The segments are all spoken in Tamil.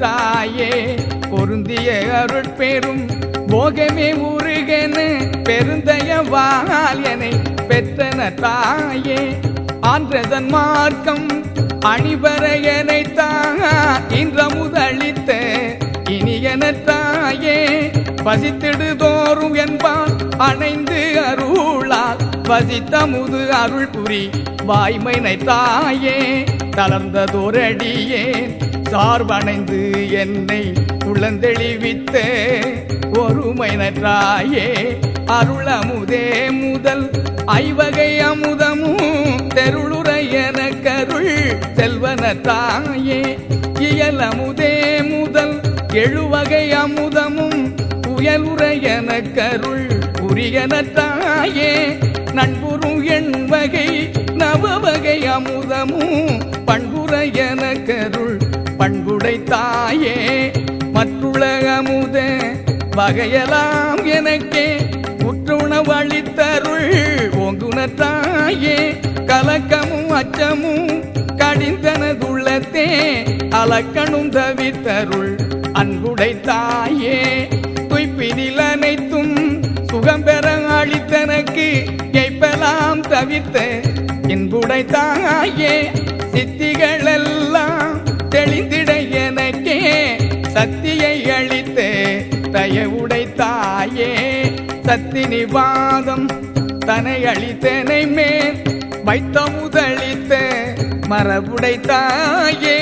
தாயே பொருந்திய அருட்பெரும் போகமே முருகனு பெருந்தயவால் என்னை பெற்றன தாயே. ஆன்றதன் மார்க்கம் அணிபர எனை இன்ற முதளித்த இனியன தாயே. பசித்திடுதோறும் என்பான் அணைந்து அருளால் பசித்தமுது அருள் புரி வாய்மைனை தாயே தளர்ந்ததோரடியேன் சார்பணைந்து என்னை குளந்தெளிவித்த ஒருமை நன்றாயே அருளமுதே முதல் ஐவகை அமுதமும் தெருளுரையன கருள் செல்வன தாயே இயலமுதே முதல் எழுவகை அமுதமும். புயலுரையன கருள் புரியன தாயே நண்புறும் எண்வகை நவவகை அமுதமும் பண்புரையன கருள் பண்புடை தாயே மற்றுலகமுத வகையலாம் வகையெல்லாம் எனக்கே உற்றுணவழித்தருள் ஓங்குன தாயே கலக்கமும் அச்சமும் கடிந்தனதுள்ளத்தே அலக்கணும் தவித்தருள் அன்புடை தாயே. துய்ப்பினில் அனைத்தும் சுகம் பெற அளித்தனக்கு கேட்பலாம் தவிர்த்த இன்புடை தாயே. சித்திகள் எல்லாம் தெளிந்திட எனக்கே சக்தியை அளித்த தயவுடை தாயே சக்தி நிவாதம் தனை அளித்தனை மேல் வைத்த முதலித்த மரபுடை தாயே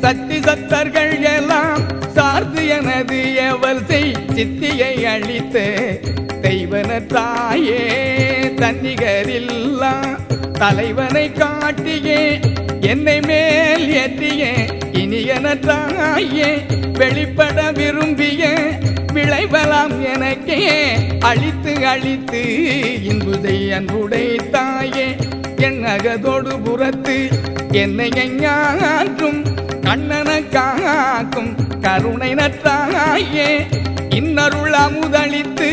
சக்தி சத்தர்கள் எல்லாம் சார்ந்து எனது எவர் செய் சித்தியை அழித்து தெய்வன தாயே. தன்னிகரில்லா தலைவனை காட்டியே. என்னை மேல் ஏற்றிய இனியன தாயே வெளிப்பட விரும்பிய விளைவலாம் எனக்கே அழித்து அழித்து இன்புதை அன்புடை தாயே என் அகதோடு புறத்து என்னை எஞ்ஞாற்றும் கண்ணன காக்கும் கருணை நற்றாயே. இன்னருள் அமுதளித்து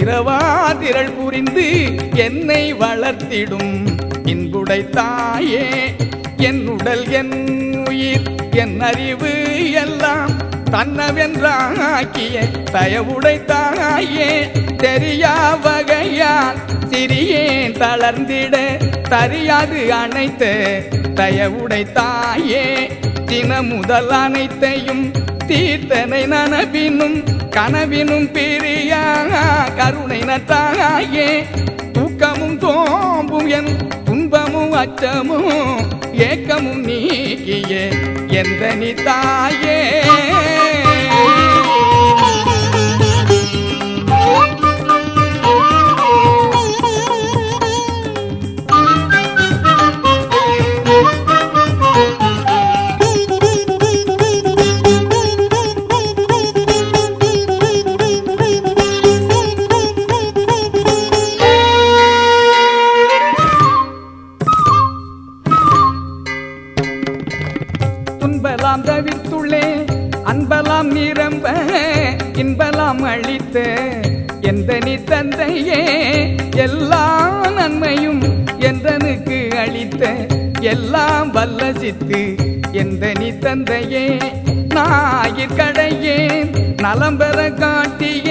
இரவா திரள் புரிந்து என்னை வளர்த்திடும் இன்புடை தாயே. என் உடல் என் உயிர் என் அறிவு எல்லாம் தன்னவென்றாக்கிய தயவுடை தாயே தெரியா வகையால் சிறியேன் தளர்ந்திட தரியாது அனைத்து தயவுடை தாயே தின முதல் அனைத்தையும் தீர்த்தனை நனவினும் கனவினும் பிரியா கருணை நத்தாயே தூக்கமும் தோம்பும் என் துன்பமும் அச்சமும் ஏக்கமும் நீக்கிய எந்த நீ தாயே? அன்பலாம் நிரம்ப இன்பலாம் அளித்த எந்த நீ தந்தையே எல்லா நன்மையும் எந்தனுக்கு அளித்த எல்லாம் வல்ல சித்து எந்த நீ தந்தையே நாயிற் கடையே நலம்பெற காட்டிய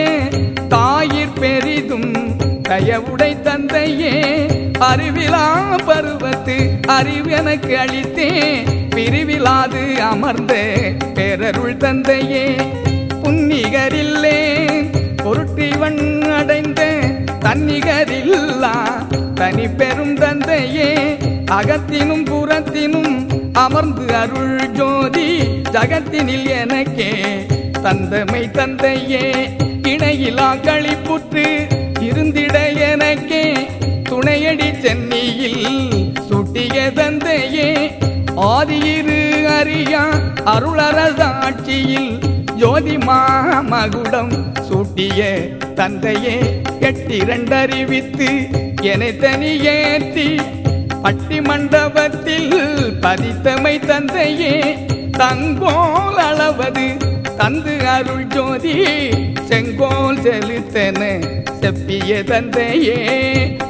தாயிற் பெரிதும் தயவுடை தந்தையே அறிவிலா பருவத்து அறிவு எனக்கு அளித்தே. பிரிவிலாது அமர்ந்த பேரருள் தந்தையே புன்னிகரில்லே பொருட்டிவன் அடைந்த தன்னிகரில்லா தனி பெரும் தந்தையே. அகத்தினும் புறத்தினும் அமர்ந்து அருள் ஜோதி ஜகத்தினில் எனக்கே தந்தமை தந்தையே. இணையிலா களிப்புற்று இருந்திட எனக்கே. துணையடி சென்னியில் சுட்டிய தந்தையே. ஆதியிரு அறியா அருளரசாட்சியில் ஜோதி மாமகுடம் சூட்டிய தந்தையே. எட்டிரண்டறிவித்து என தனியேற்றி பட்டி மண்டபத்தில் பதித்தமை தந்தையே. தங்கோல் அளவது தந்து அருள் ஜோதி. செங்கோல் செலுத்தன செப்பிய தந்தையே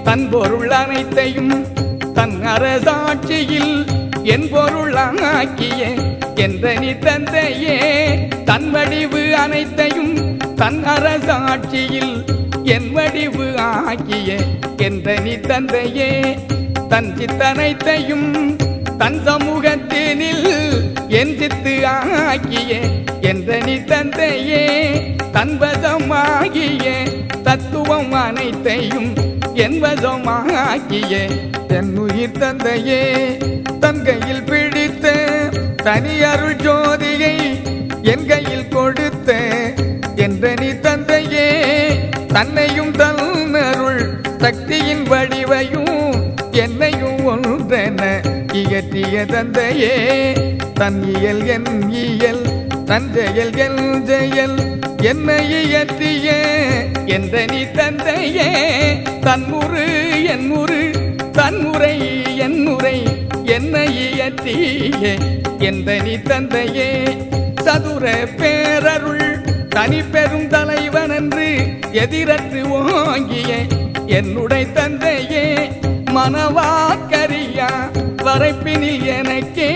தன் பொருள் அனைத்தையும் தன் அரசாட்சியில் என் பொருளாக்கிய என்றனி தந்தையே தன் வடிவு அனைத்தையும் தன் அரசாட்சியில் என் வடிவு ஆக்கிய என்றனி தந்தையே தன் சித்தனைத்தையும் தன் சமூகத்தினில் என் சித்து ஆக்கிய என்றனி தந்தையே தன்பதமாகிய தத்துவம் அனைத்தையும் என்பதமாகிய என் உயிர் தந்தையே தன் கையில் பிடித்த தனி அருள் ஜோதியை என் கையில் கொடுத்த என்றனி தந்தையே தன்னையும் தன்னருள் சக்தியின் வடிவையும் என்னையும் ஒன்றென இயற்றிய தந்தையே தன் இயல் என் இயல் தன் செயல் என் செயல். என்னை இயற்றிய என்ற நீ தந்தையே தன்முறு என் முறு தன்முறை என் முறை. என்னை இயற்றிய எந்த நீ தந்தையே சதுர பேரருள் தனி பெரும் தலைவன் என்று எதிரற்று ஓங்கிய என்னுடைய தந்தையே மனவாக்கரியா வரைப்பினில் எனக்கே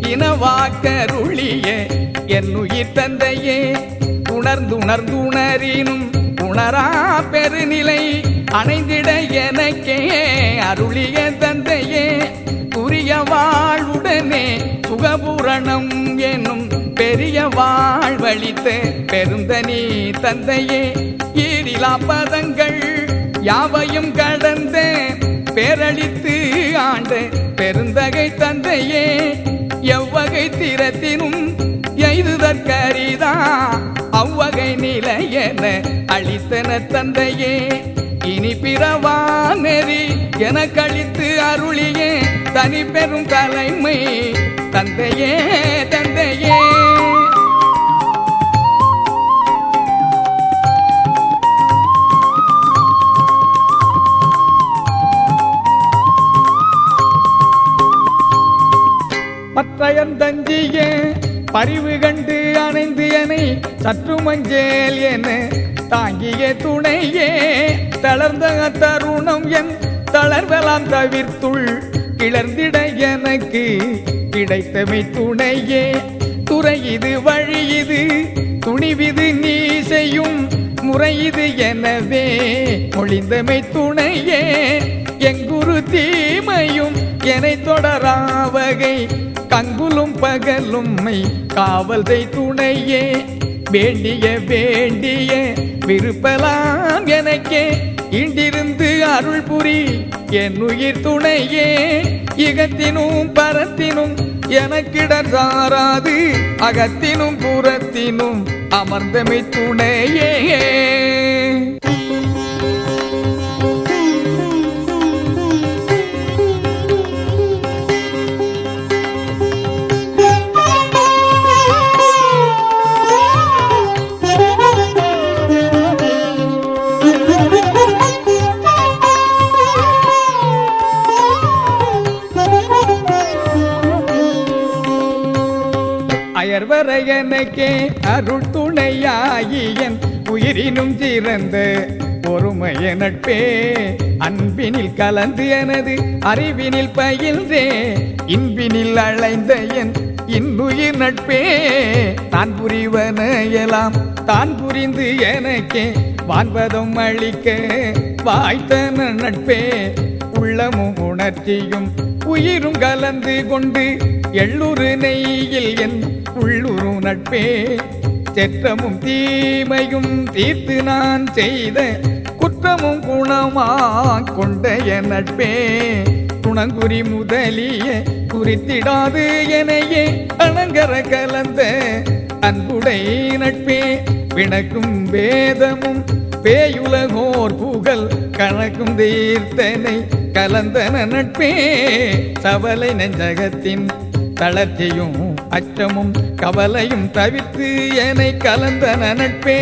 இனவாக்கருளிய. என் உயிர் தந்தையே உணர்ந்து உணர்ந்து உணரினும் உணரா பெருநிலை. அணைந்திட எனக்கே அருளிய தந்தையே உரிய வாழ்வுடனே சுகபூரணம் என்னும் பெரிய வாழ்வழித்த பெருந்தனி தந்தையே. ஈரிலா பதங்கள் யாவையும் கடந்த பேரழித்து ஆண்ட பெருந்தகை தந்தையே எவ்வகை திறத்தினும் எய்துதற்கரிதா அவ்வகை நிலையென அழித்தன தந்தையே. இனி பிறவா நெறி என கழித்து அருளியே தனி பெரும் தலைமை தந்தையே தந்தையே. பற்றயன் தஞ்சிய பரிவு கண்டு அணைந்து எனை சற்று மஞ்சேல் என தாங்கிய துணையே. தளர்ந்த தருணம் என் தளர்வெல்லாம் தவிர்த்துள் கிளர்ந்திட எனக்கு கிடைத்தமை துணையே. துறை இது வழி இது துணிவிது நீ செய்யும் முறை இது எனவே. ஒளிந்தமை துணையே. எங்குரு தீமையும் என்னை தொடராவகை கங்குலும் பகலும்மை காவல் துணையே. வேண்டிய வேண்டிய விருப்பலாம் எனக்கே. இண்டிருந்து அருள் புரி என் உயிர் துணையே. இகத்தினும் பரத்தினும் எனக்கிடர் சாராது. அகத்தினும் புறத்தினும் அமர்ந்தமை துணையே. அயர்வர எனக்கே அருள் துணையாகியன் உயிரினும் சிறந்த பொறுமைய நட்பே. அன்பினில் கலந்து எனது அறிவினில் பயில்ந்தே இன்பினில் அழைந்த என் இன்னுயிர் நட்பே. தான் புரிவன எல்லாம் தான் புரிந்து எனக்கே வான்பதம் அளிக்க வாய்த்தன நட்பே. உள்ளமும் உணர்ச்சியும் உயிரும் கலந்து கொண்டு எள்ளுரு நெய்யில் என் உள்ளுரு நட்பே. செற்றமும் தீமையும் தீர்த்து நான் செய்த குற்றமும் குணமா கொண்ட என் நட்பே. குணங்குறி முதலிய குறித்திடாது எனையே. அணங்கர கலந்த அன்புடை நட்பே. விளக்கும் வேதமும் பேயுலகோர் புகழ் கணக்கும் தீர்த்தனை கலந்தன நட்பே. சவலை நெஞ்சகத்தின் தளர்ச்சியும் அச்சமும் கவலையும் தவிர்த்து என்னை கலந்த நட்பே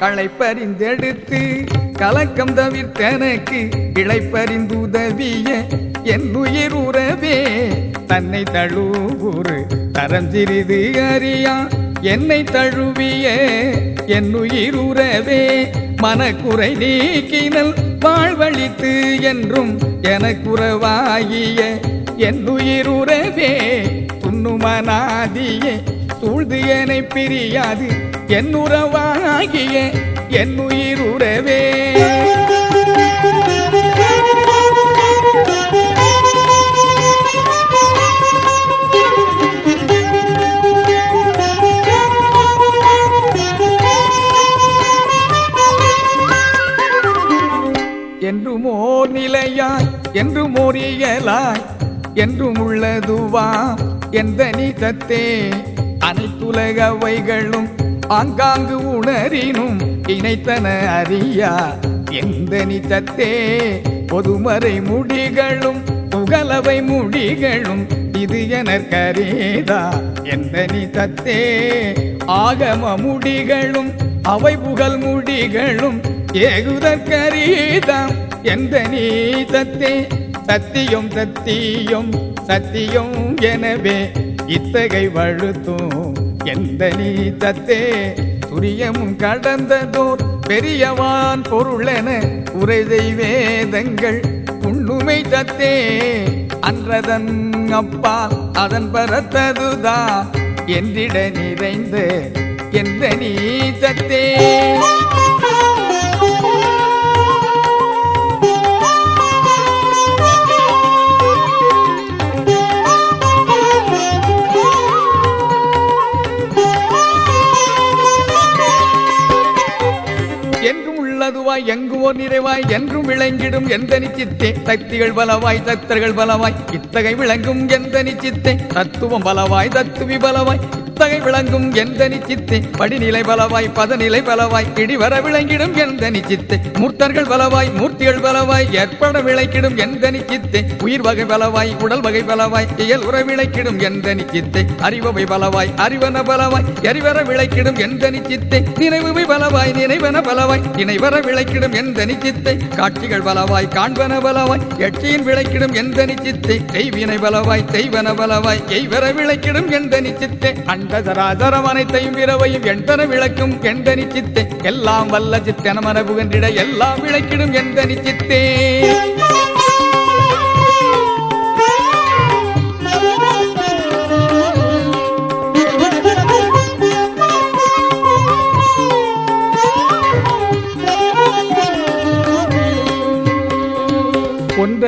களைப்பறிந்தெடுத்து கலக்கம் தவிர்த்தனக்கு இழைப்பறிந்துதவிய என் உயிர் உறவே. தன்னை தழுவுறு தரம் சிறிது அறியா. என்னை தழுவிய என் உயிர் உறவே. மனக்குறை நீக்கினல் வாழ்வழித்து என்றும் எனக்குறவாகிய என் உயிர் உறவே. துண்ணுமனாதியே சூழ்ந்து எனை பிரியாது என் உறவாகிய என் உயிர் உறவே என்றும் ஓர் நிலையாய் என்றும் ஓர் இயலாய் என்றும் உள்ளதுவாம் எந்த நீதத்தே அனைத்துலகவைகளும் ஆங்காங்கு உணரினும் இணைத்தன அறியா? எந்த நீதத்தே பொதுமறை முடிகளும் புகலவை முடிகளும் இது எனக்கரேதா எந்த நீதத்தே ஆகம முடிகளும் அவை புகழ் முடிகளும் ஏகுதற்கரீதாம் எந்த நீதத்தே சத்தியம் சத்தியம் சத்தியம் எனவே இத்தகை வழுத்தும். எந்த நீதத்தே துரியமும் கடந்ததோர் பெரியவான் பொருளென உரைதை வேதங்கள் உண்ணுமை தத்தே. அன்றதன் அப்பா அதன் பரத்ததுதா என்றிட நிறைந்த எந்த நீ சத்தே உள்ளதுவாய் எங்குவோர் நிறைவாய் என்றும் விளங்கிடும் எந்த நிச்சித்தே சக்திகள் பலவாய் தத்தர்கள் பலவாய் இத்தகை விளங்கும் எந்த நிச்சித்தே தத்துவம் பலவாய் தத்துவி பலவாய் முத்தகை விளங்கும் எந்த நிச்சித்தே படிநிலை பலவாய் பதநிலை பலவாய் இடிவர விளங்கிடும் எந்த நிச்சித்தே மூர்த்தர்கள் பலவாய் மூர்த்திகள் பலவாய் ஏற்பட விளைக்கிடும் எந்த நிச்சித்தே உயிர் வகை பலவாய் உடல் வகை பலவாய் இயல் உற விளைக்கிடும் எந்த நிச்சித்தே அறிவவை பலவாய் அறிவன பலவாய் எரிவர விளைக்கிடும் எந்த நிச்சித்தே நினைவுவை பலவாய் நினைவன பலவாய் இணைவர விளைக்கிடும் எந்த நிச்சித்தை காட்சிகள் பலவாய் காண்பன பலவாய் எட்சியின் விளைக்கிடும் எந்த நிச்சித்தை செய்வினை பலவாய் செய்வன பலவாய் எய்வர விளைக்கிடும் எந்த நிச்சித்தை அண்ட சராசரம் அனைத்தையும் விரவையும் எண்டன விளக்கும் எந்த நிச்சித்தை எல்லாம் வல்ல சித்தன மரபுகன்றிட எல்லாம் விளக்கிடும் எந்த நிச்சித்தே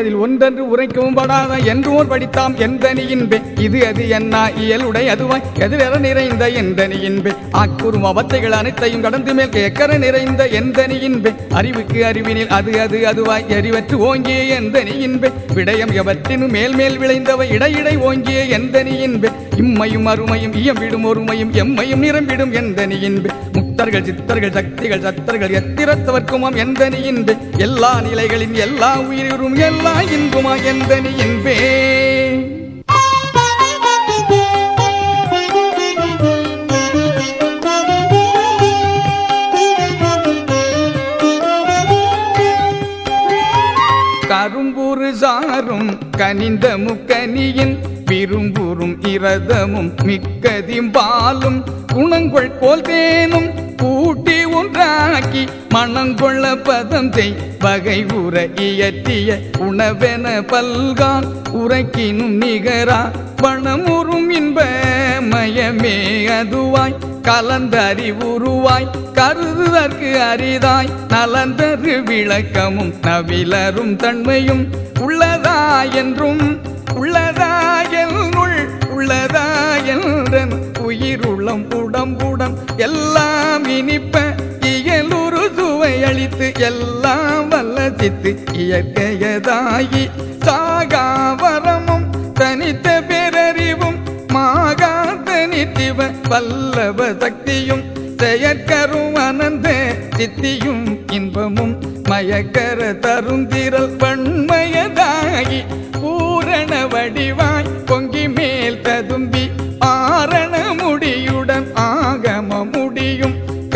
என்பதில் ஒன்றென்று உரைக்கவும் படாத என்று படித்தாம் எந்தனியின்பே இது அது என்ன இயலுடை அதுவாய். எதிரெற நிறைந்த எந்தனியின்பே ஆக்குறும் அவத்தைகள் அனைத்தையும் கடந்து மேல் கேக்கர நிறைந்த எந்தனியின்பே அறிவுக்கு அறிவினில் அது அது அதுவாய். எரிவற்று ஓங்கிய எந்தனியின்பே விடயம் எவற்றினும் மேல் மேல் விளைந்தவை இடையிடை ஓங்கிய எந்தனியின்பே இம்மையும் அருமையும் இயம்பிடும் ஒருமையும் எம்மையும் நிரம்பிடும் எந்தனியின்பே சித்தர்கள் சித்தர்கள் சக்திகள் சத்தர்கள் எத்திரத்தவர்க்குமாம் எந்தனியின்பே எல்லா நிலைகளின் எல்லா உயிரும் எல்லா இன்புமா எந்தனியின்பே கரும்புரு சாரும் கனிந்த முக்கனியின் விரும்புறும் இரதமும் மிக்கதிம்பாலும் குணங்கொள் போல் தேனும் கூட்டி ஒன்றாக்கி மணங்கொள்ள பதம் செய் வகை உர இயற்றிய உணவென பல்கான் உரைக்கினும் நிகரா பணமுறும் இன்ப மயமே அதுவாய் கலந்தறிவுருவாய் கருதுதற்கு அரிதாய் நலந்தரு விளக்கமும் நவிலரும் தன்மையும் உள்ளதா என்றும் உள்ளதா என்னுள் உள்ளதா என்றன் உயிருளம் உடம்புடம் எல்லாம் இனிப்ப இயலுரு சுவை அளித்து எல்லாம் வல்லசித்து இயற்கையதாகி சாகாவரமும் தனித்த பேரறிவும் மாகா தனித்திவ வல்லவ சக்தியும் செயற்கரும் அனந்த சித்தியும் இன்பமும் மயக்கர தருந்திரல் வன்மயதாகி பூரண வடிவாய் பொங்கி மேல் ததும்பி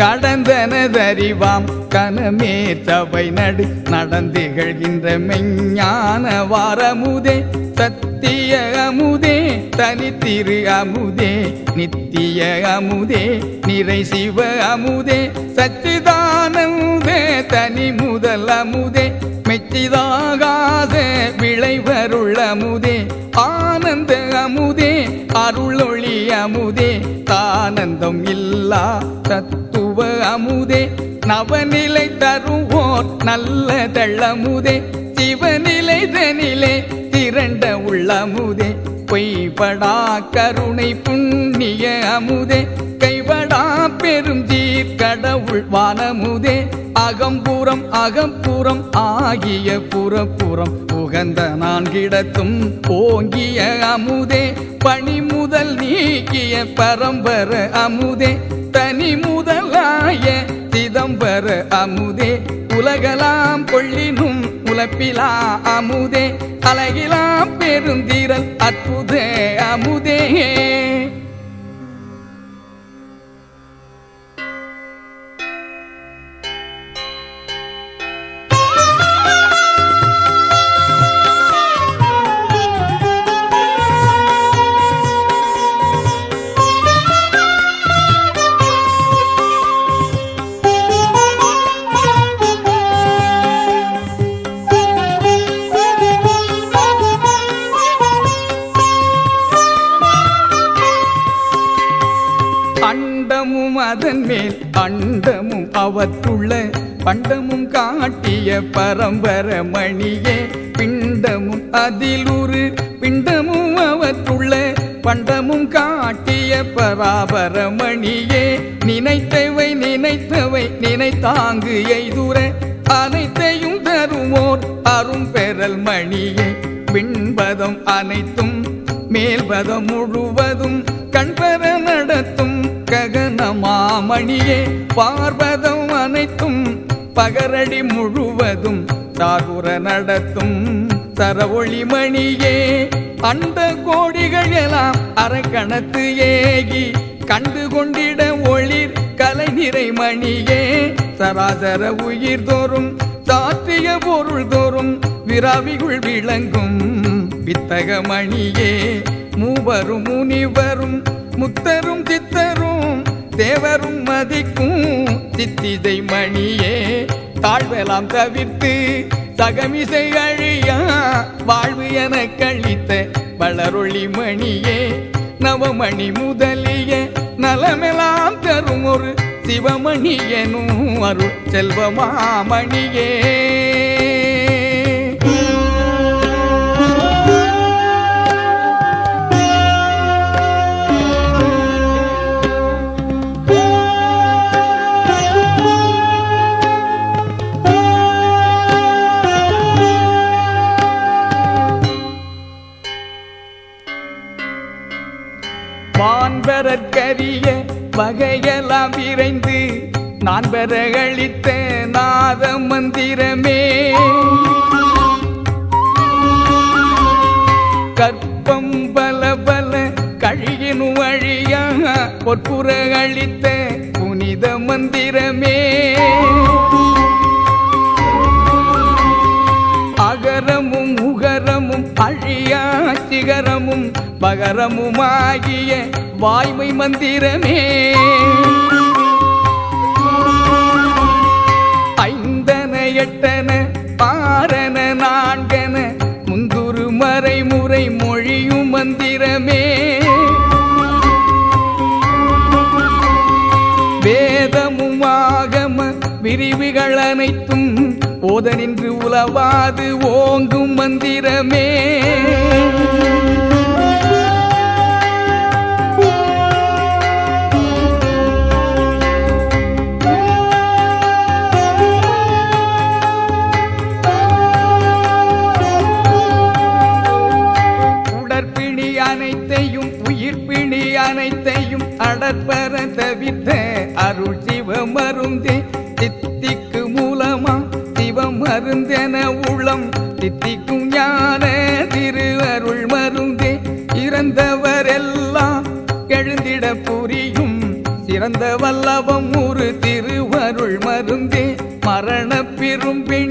கடந்தன தறிவாம் கனமே தவை நடு நடந்திகழ்கின்ற மெஞ்ஞான வாரமுதே சத்திய அமுதே தனித்திரு அமுதே நித்திய அமுதே நிறை சிவ அமுதே சச்சிதானந்தே தனி முதல் அமுதே மெச்சிதாகாத விளைவருள் அமுதே ஆனந்த அமுதே அருளொளி அமுதே தானந்தம் இல்லா தத்துவ அமுதே நவநிலை தருவோர் நல்ல தள்ளமுதே சிவநிலை தனிலே திரண்ட உள்ளமுதே. பொய்படா கருணை புண்ணிய அமுதே. கைவடா பெரும் தீர் கடவுள் வானமுதே. அகம்புறம் அகம்புறம் ஆகிய புறப்புறம் உகந்த நான்கிடத்தும் ஓங்கிய அமுதே. பணி முதல் நீக்கிய பரம்பர அமுதே. தனி முதல் முதலாய சிதம்பர அமுதே உலகலாம் கொள்ளினும் உலப்பிலா அமுதே அழகிலாம் பெருந்திரல் அற்புத அமுதே. அவற்றுள்ள பண்டமும் காட்டிய பரம்பர மணியே பிண்டமும் அதில் ஒரு பிண்டமும் அவற்றுள்ள பண்டமும் காட்டிய பராபர மணியே. நினைத்தவை நினைத்தவை நினைத்தாங்கு எய்துர அனைத்தையும் தருவோர் அரும் பெறல் மணியே. பின்பதம் அனைத்தும் மேல்பதம் முழுவதும் கண்பெற நடத்தும் ககனமாமணியே பார்வதம் அனைத்தும் பகரடி முழுவதும் தாகுர நடத்தும் சரவொளி மணியே அண்ட கோடிகள் எல்லாம் அரக்கணத்து ஏகி கண்டு கொண்டிட ஒளிர் கலை நிறை மணியே சராசர உயிர் தோறும் சாத்திய பொருள் தோறும் விராவிகுள் விளங்கும் வித்தக மணியே மூவரும் முனிவரும் முத்தரும் சித்தரும் தேவரும் மதிக்கும் சித்திதை மணியே தாழ்வெல்லாம் தவிர்த்து சகமிசை அழியா வாழ்வு என கழித்த வளரொளி மணியே நவமணி முதலிய நலமெல்லாம் தரும் ஒரு சிவமணி எனும் அருள் செல்வமாமணியே வகையெல்லாம் விரைந்து நான் பெற நாத மந்திரமே கற்பம் பல பல கழியின் வழியாக பொற்புற அளித்த புனித மந்திரமே. பகரமுமாகிய வாய்மை மந்திரமே. ஐந்தன எட்டன ஆறன நான்கன முந்துரு மறைமுறை மொழியும் மந்திரமே. வேதமுமாகம விரிவுகள் அனைத்தும் ஓத நின்று உலவாது ஓங்கும் மந்திரமே. அடற்பர தவித்த அருள் சிவ மருந்தே சித்திக்கு மூலமா சிவ மருந்தென உள்ளம். சித்திக்கும் ஞான திரு அருள் மருந்தே. இறந்தவரெல்லாம் எழுந்திட புரியும். சிறந்த வல்லவம் ஒரு திருவருள் மருந்தே. மரண பெரும்பிணி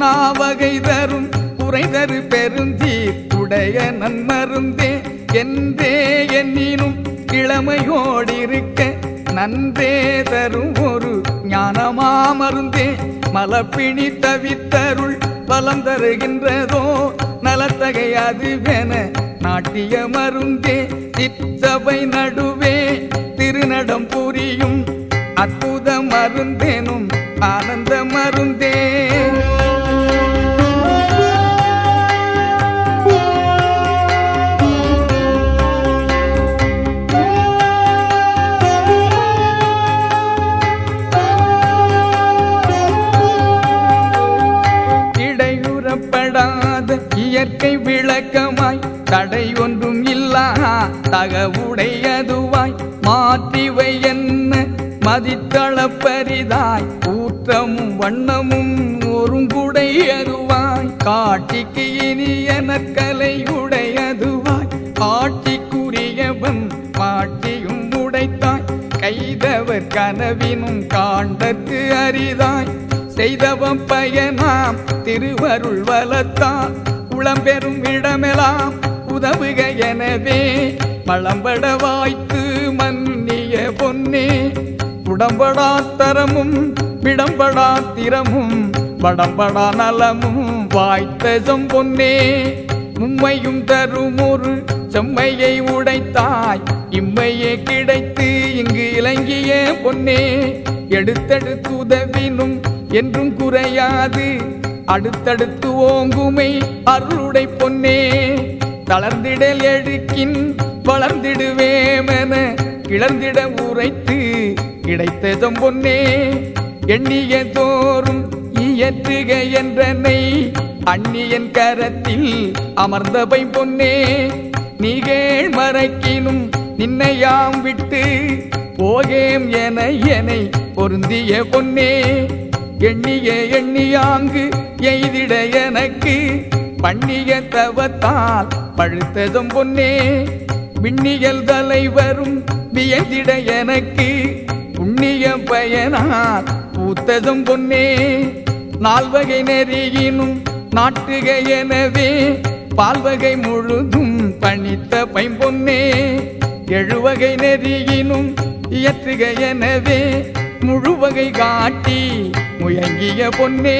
நன்னாவகை தரும் குறைதரு பெருந்தீர் நன்மருந்தே என்றே எண்ணினும் கிழமையோடிருக்க நன்றே தரும் ஒரு ஞானமாமருந்தே. மலப்பிணி தவித்தருள் பலம் தருகின்றதோ நலத்தகை அதுவென நாட்டிய மருந்தே. சித்தவை நடுவே திருநடம் புரியும் அற்புத மருந்தேனும் ஆனந்த மருந்தே. இயற்கை விளக்கமாய் தடை ஒன்றும் இல்லா தகவுடையதுவாய். மாற்றிவை என்ன மதித்தளப்பரிதாய் ஊற்றமும் வண்ணமும் ஒருங்குடையதுவாய். காட்சிக்கு இனிய நற்கலை உடையதுவாய் பாட்டியும் உடைத்தாய். கைதவர் கனவினும் காண்டற்கு அரிதாய். செய்தவம் பயனாம் திருவருள் வளத்தான் உளம்பெறும் இடமெல்லாம் உதவுக எனவே. மளம்பட வாய்த்து மன்னிய பொன்னே. உடம்படா தரமும் விடம்படா திறமும் வடம்படா நலமும் வாய்த்த செம்பொன்னே உம்மையும் தரும் ஒரு செம்மையை உடைத்தாய். இம்மையே கிடைத்து இங்கு இலங்கிய பொன்னே. எடுத்தெடுத்து உதவினும் என்றும் குறையாது. அடுத்தடுத்து ஓங்குமை அருளுடை பொன்னே. தளர்ந்திடல் எழுக்கின் வளர்ந்திடுவேமென கிளர்ந்திட உரைத்து கிடைத்ததும் பொன்னே. எண்ணிய தோறும் இயற்றுக என்றனை அந்நியன் கரத்தில் அமர்ந்தபை பொன்னே. நீகேள் மறைக்கினும் நின்னையாம் விட்டு போகேம் என எனை பொருந்திய பொன்னே. எண்ணிய எண்ணியாங்கு எய்திட எனக்கு பண்ணிய தவத்தால் பழுத்ததும் பொன்னே. விண்ணியல் தலைவரும் வியந்திட எனக்கு புண்ணிய பயனால் பூத்ததும் பொன்னே. நால்வகை நெறியினும் நாட்டுக எனவே பால்வகை முழுதும் பணித்த பைம்பொன்னே. எழுவகை நெறியினும் இயற்றுக எனவே முழுவகை காட்டி முயங்கிய பொன்னே.